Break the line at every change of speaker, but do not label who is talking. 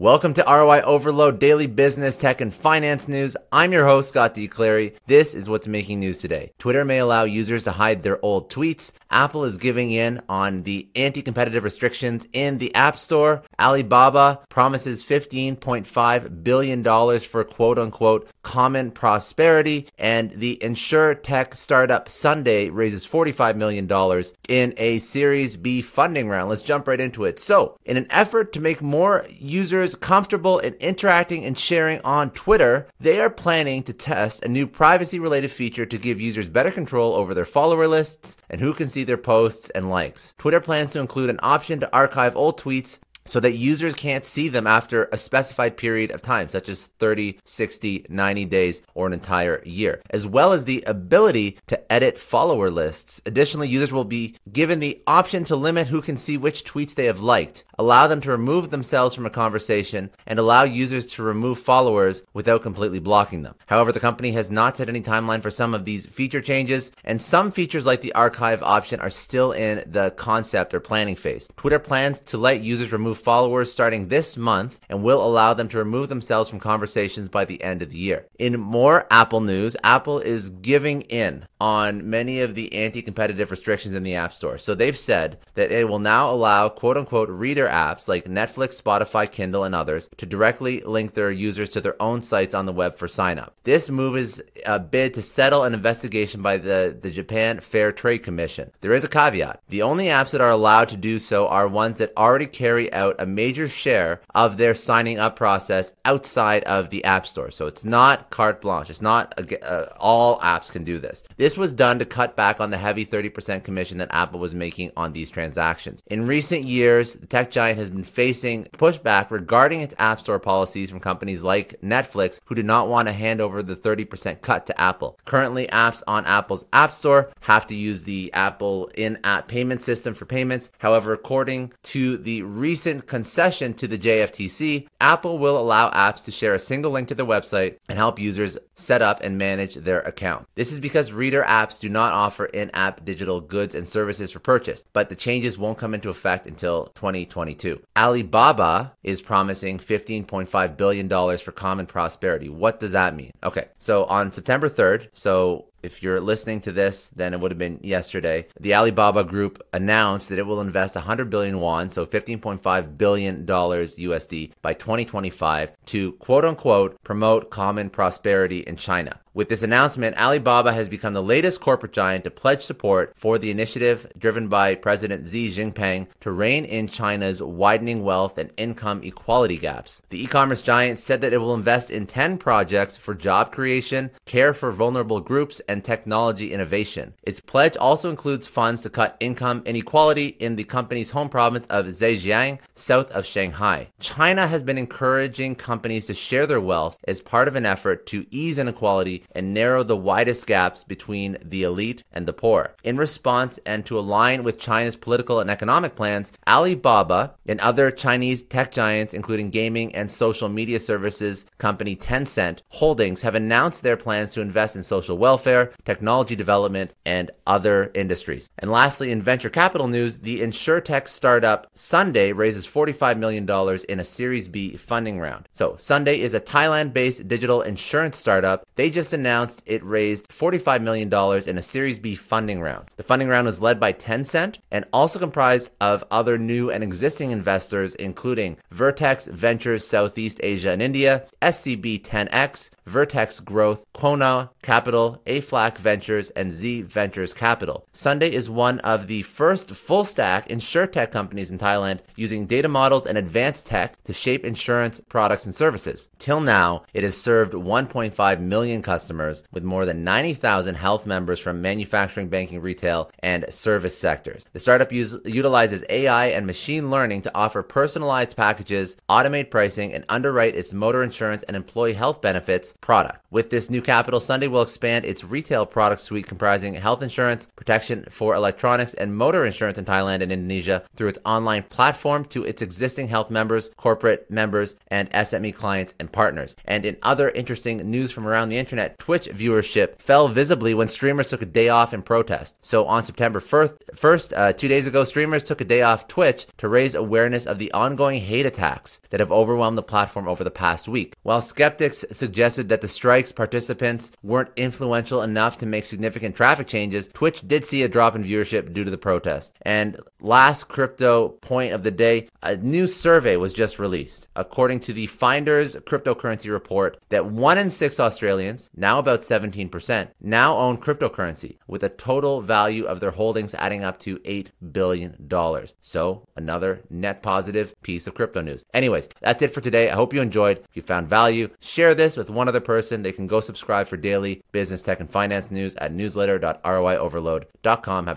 Welcome to ROI Overload Daily Business, Tech, and Finance News. I'm your host, Scott D. Clary. This is what's making news today. Twitter may allow users to hide their old tweets. Apple is giving in on the anti-competitive restrictions in the App Store. Alibaba promises $15.5 billion for quote unquote common prosperity. And the insure tech startup Sunday raises $45 million in a Series B funding round. Let's jump right into it. So, in an effort to make more users comfortable in interacting and sharing on Twitter, they are planning to test a new privacy related feature to give users better control over their follower lists and who can see their posts and likes. Twitter plans to include an option to archive old tweets so that users can't see them after a specified period of time, such as 30, 60, 90 days, or an entire year, as well as the ability to edit follower lists. Additionally, users will be given the option to limit who can see which tweets they have liked, allow them to remove themselves from a conversation, and allow users to remove followers without completely blocking them. However, the company has not set any timeline for some of these feature changes, and some features like the archive option are still in the concept or planning phase. Twitter plans to let users remove followers starting this month and will allow them to remove themselves from conversations by the end of the year. In more Apple news, Apple is giving in on many of the anti competitive restrictions in the App Store. So they've said that it will now allow quote unquote reader apps like Netflix, Spotify, Kindle, and others to directly link their users to their own sites on the web for sign up. This move is a bid to settle an investigation by the, the Japan Fair Trade Commission. There is a caveat. The only apps that are allowed to do so are ones that already carry out a major share of their signing up process outside of the App Store. So it's not carte blanche. It's not uh, all apps can do this. This was done to cut back on the heavy 30% commission that Apple was making on these transactions. In recent years, the tech giant has been facing pushback regarding its App Store policies from companies like Netflix, who do not want to hand over the 30% cut to Apple. Currently, apps on Apple's App Store have to use the Apple in app payment system for payments. However, according to the recent concession to the JFTC, Apple will allow apps to share a single link to their website and help users set up and manage their account. This is because Reader apps do not offer in app digital goods and services for purchase, but the changes won't come into effect until 2022. Alibaba is promising $15.5 billion for common prosperity. What does that mean? Okay, so on September 3rd, so if you're listening to this, then it would have been yesterday. The Alibaba Group announced that it will invest 100 billion won, so 15.5 billion dollars USD by 2025 to quote unquote promote common prosperity in China. With this announcement, Alibaba has become the latest corporate giant to pledge support for the initiative driven by President Xi Jinping to rein in China's widening wealth and income equality gaps. The e-commerce giant said that it will invest in 10 projects for job creation, care for vulnerable groups, and technology innovation. Its pledge also includes funds to cut income inequality in the company's home province of Zhejiang, south of Shanghai. China has been encouraging companies to share their wealth as part of an effort to ease inequality and narrow the widest gaps between the elite and the poor. In response and to align with China's political and economic plans, Alibaba and other Chinese tech giants, including gaming and social media services company Tencent Holdings, have announced their plans to invest in social welfare, technology development, and other industries. And lastly, in venture capital news, the insurtech startup Sunday raises $45 million in a Series B funding round. So, Sunday is a Thailand based digital insurance startup. They just announced it raised $45 million in a Series B funding round. The funding round was led by Tencent and also comprised of other new and existing investors, including Vertex Ventures Southeast Asia and India, SCB 10X, Vertex Growth, Quona Capital, AFLAC Ventures, and Z Ventures Capital. Sunday is one of the first full stack insurtech companies in Thailand using data models and advanced tech to shape insurance products and services. Till now, it has served 1.5 million customers with more than 90,000 health members from manufacturing, banking, retail, and service sectors. The startup use, utilizes AI and machine learning to offer personalized packages, automate pricing, and underwrite its motor insurance and employee health benefits product. With this new Capital Sunday will expand its retail product suite comprising health insurance, protection for electronics, and motor insurance in Thailand and Indonesia through its online platform to its existing health members, corporate members, and SME clients and partners. And in other interesting news from around the internet, Twitch viewership fell visibly when streamers took a day off in protest. So on September 1st, first uh, two days ago, streamers took a day off Twitch to raise awareness of the ongoing hate attacks that have overwhelmed the platform over the past week. While skeptics suggested that the strike's participants weren't influential enough to make significant traffic changes, Twitch did see a drop in viewership due to the protest. And last crypto point of the day, a new survey was just released. According to the Finders cryptocurrency report, that one in six Australians, now about 17%, now own cryptocurrency with a total value of their holdings adding up to $8 billion. So another net positive piece of crypto news. Anyways, that's it for today. I hope you enjoyed. If you found value, share this with one other person. They can go subscribe for daily business, tech, and finance news at newsletter.roioverload.com. Have a